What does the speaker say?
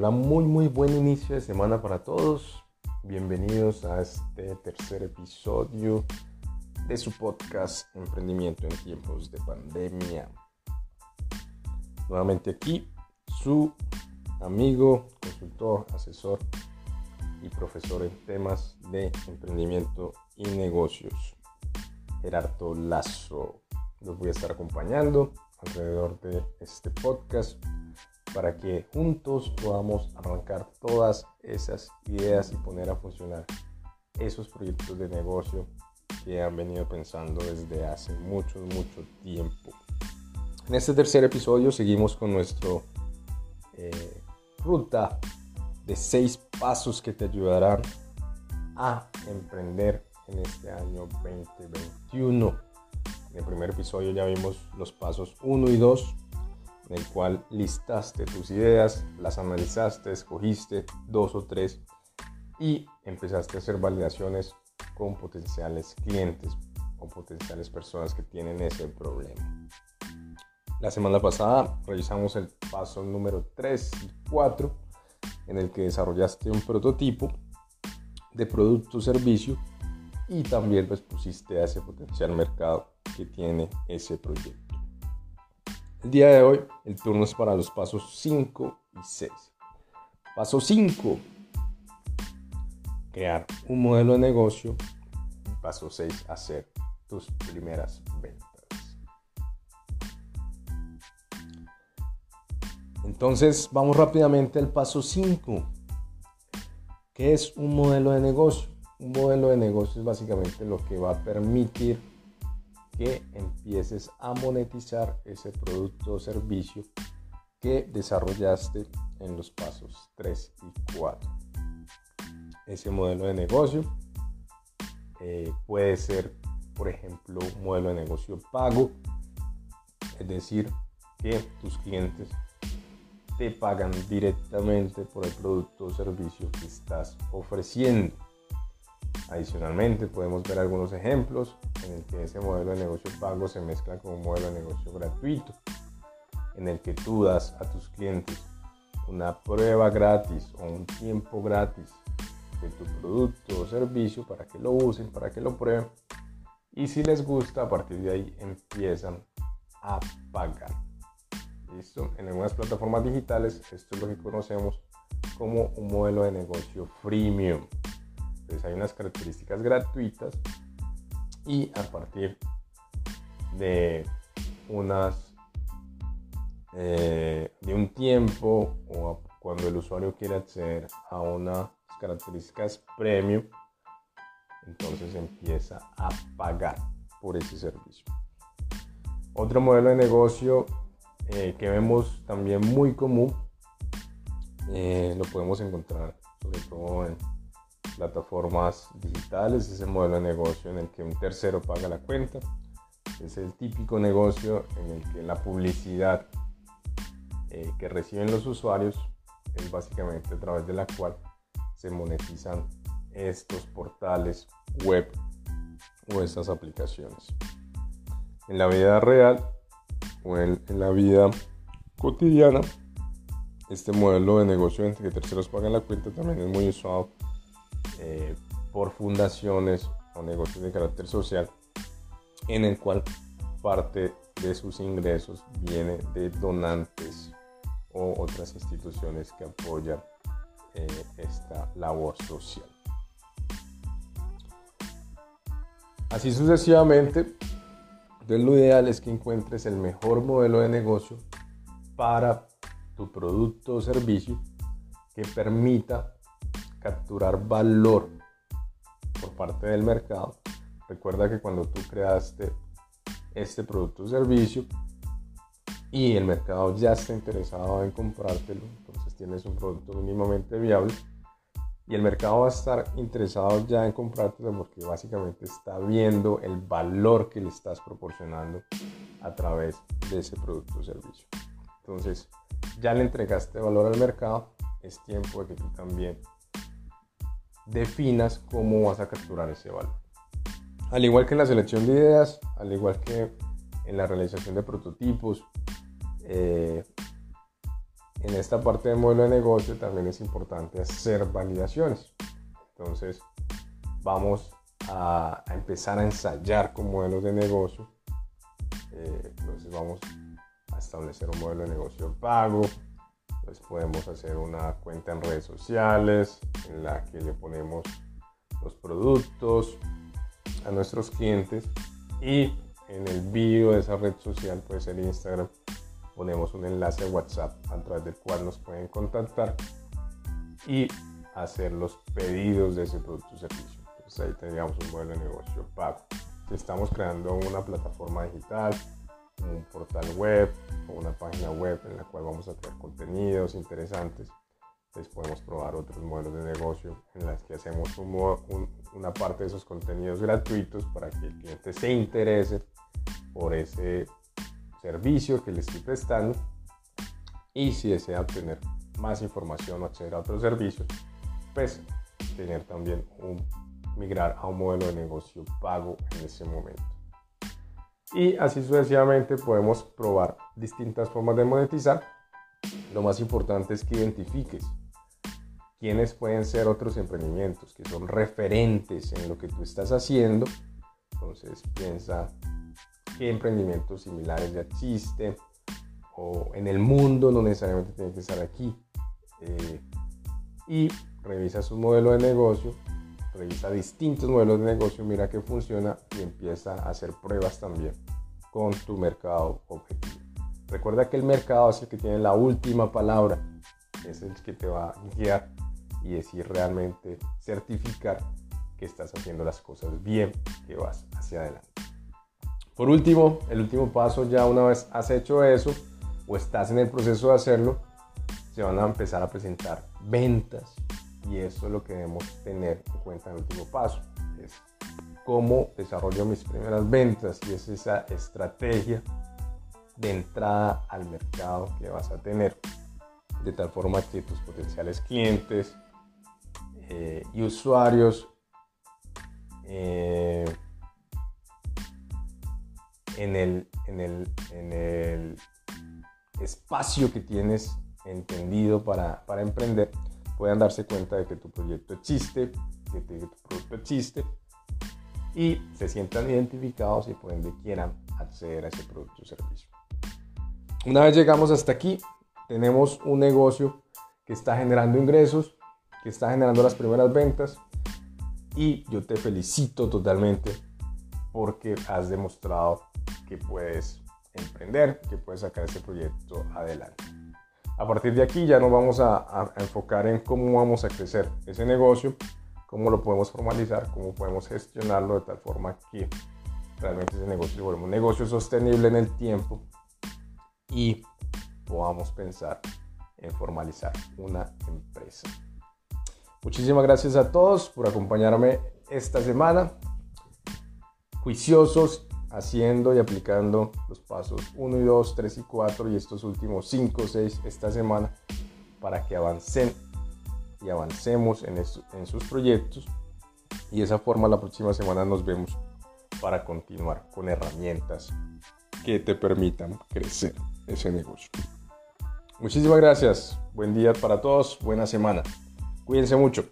Hola, muy muy buen inicio de semana para todos. Bienvenidos a este tercer episodio de su podcast Emprendimiento en tiempos de pandemia. Nuevamente aquí su amigo, consultor, asesor y profesor en temas de emprendimiento y negocios, Gerardo Lazo. Los voy a estar acompañando alrededor de este podcast para que juntos podamos arrancar todas esas ideas y poner a funcionar esos proyectos de negocio que han venido pensando desde hace mucho, mucho tiempo. En este tercer episodio seguimos con nuestro eh, ruta de seis pasos que te ayudarán a emprender en este año 2021. En el primer episodio ya vimos los pasos 1 y 2 en el cual listaste tus ideas, las analizaste, escogiste dos o tres y empezaste a hacer validaciones con potenciales clientes o potenciales personas que tienen ese problema. La semana pasada revisamos el paso número 3 y 4 en el que desarrollaste un prototipo de producto o servicio y también pues pusiste a ese potencial mercado tiene ese proyecto. El día de hoy el turno es para los pasos 5 y 6. Paso 5. Crear un modelo de negocio. paso 6. Hacer tus primeras ventas. Entonces vamos rápidamente al paso 5. ¿Qué es un modelo de negocio? Un modelo de negocio es básicamente lo que va a permitir que empieces a monetizar ese producto o servicio que desarrollaste en los pasos 3 y 4. Ese modelo de negocio eh, puede ser, por ejemplo, un modelo de negocio pago, es decir, que tus clientes te pagan directamente por el producto o servicio que estás ofreciendo. Adicionalmente, podemos ver algunos ejemplos en el que ese modelo de negocio pago se mezcla con un modelo de negocio gratuito, en el que tú das a tus clientes una prueba gratis o un tiempo gratis de tu producto o servicio para que lo usen, para que lo prueben. Y si les gusta, a partir de ahí empiezan a pagar. ¿Listo? En algunas plataformas digitales, esto es lo que conocemos como un modelo de negocio freemium. Entonces hay unas características gratuitas y a partir de unas eh, de un tiempo o cuando el usuario quiere acceder a unas características premium, entonces empieza a pagar por ese servicio. Otro modelo de negocio eh, que vemos también muy común, eh, lo podemos encontrar sobre todo en plataformas digitales, es el modelo de negocio en el que un tercero paga la cuenta. Es el típico negocio en el que la publicidad eh, que reciben los usuarios es básicamente a través de la cual se monetizan estos portales web o estas aplicaciones. En la vida real o en, en la vida cotidiana, este modelo de negocio en que terceros pagan la cuenta también es muy usado eh, por fundaciones o negocios de carácter social, en el cual parte de sus ingresos viene de donantes o otras instituciones que apoyan eh, esta labor social. Así sucesivamente, lo ideal es que encuentres el mejor modelo de negocio para tu producto o servicio que permita capturar valor por parte del mercado. Recuerda que cuando tú creaste este producto o servicio y el mercado ya está interesado en comprártelo, entonces tienes un producto mínimamente viable y el mercado va a estar interesado ya en comprártelo porque básicamente está viendo el valor que le estás proporcionando a través de ese producto o servicio. Entonces, ya le entregaste valor al mercado, es tiempo de que tú también definas cómo vas a capturar ese valor. Al igual que en la selección de ideas, al igual que en la realización de prototipos, eh, en esta parte del modelo de negocio también es importante hacer validaciones. Entonces, vamos a, empezar a ensayar con modelos de negocio. Eh, entonces, vamos a establecer un modelo de negocio pago. Pues podemos hacer una cuenta en redes sociales en la que le ponemos los productos a nuestros clientes y en el bio de esa red social, puede ser Instagram, ponemos un enlace a WhatsApp a través del cual nos pueden contactar y hacer los pedidos de ese producto o servicio. Entonces ahí tendríamos un modelo de negocio pago. Si estamos creando una plataforma digital, un portal web o una página web en la cual vamos a crear contenidos interesantes, pues podemos probar otros modelos de negocio en las que hacemos una parte de esos contenidos gratuitos para que el cliente se interese por ese servicio que le estoy prestando y si desea obtener más información o acceder a otros servicios, pues tener también un migrar a un modelo de negocio pago en ese momento. Y así sucesivamente podemos probar distintas formas de monetizar. Lo más importante es que identifiques quiénes pueden ser otros emprendimientos que son referentes en lo que tú estás haciendo. Entonces piensa qué emprendimientos similares ya existen o en el mundo, no necesariamente tiene que estar aquí. Eh, y revisa su modelo de negocio, revisa distintos modelos de negocio, mira qué funciona y empieza a hacer pruebas también con tu mercado objetivo. Recuerda que el mercado es el que tiene la última palabra, es el que te va a guiar y decir realmente, certificar que estás haciendo las cosas bien, que vas hacia adelante. Por último, el último paso, ya una vez has hecho eso o estás en el proceso de hacerlo, se van a empezar a presentar ventas y eso es lo que debemos tener en cuenta en el último paso. Es cómo desarrollo mis primeras ventas y es esa estrategia de entrada al mercado que vas a tener de tal forma que tus potenciales clientes eh, y usuarios eh, en el, en el, en el espacio que tienes entendido para, para, emprender, puedan darse cuenta de que tu proyecto existe, que tu producto existe y se sientan identificados y ende quieran acceder a ese producto o servicio. Una vez llegamos hasta aquí, tenemos un negocio que está generando ingresos, que está generando las primeras ventas y yo te felicito totalmente porque has demostrado que puedes emprender, que puedes sacar ese proyecto adelante. A partir de aquí ya nos vamos a, enfocar en cómo vamos a crecer ese negocio, cómo lo podemos formalizar, cómo podemos gestionarlo de tal forma que realmente ese negocio vuelva un negocio sostenible en el tiempo y podamos pensar en formalizar una empresa. Muchísimas gracias a todos por acompañarme esta semana. Juiciosos haciendo y aplicando los pasos 1 y 2, 3 y 4 y estos últimos 5 6 esta semana para que avancen y avancemos en, en sus proyectos y de esa forma la próxima semana nos vemos para continuar con herramientas que te permitan crecer ese negocio. Muchísimas gracias, buen día para todos, buena semana, cuídense mucho.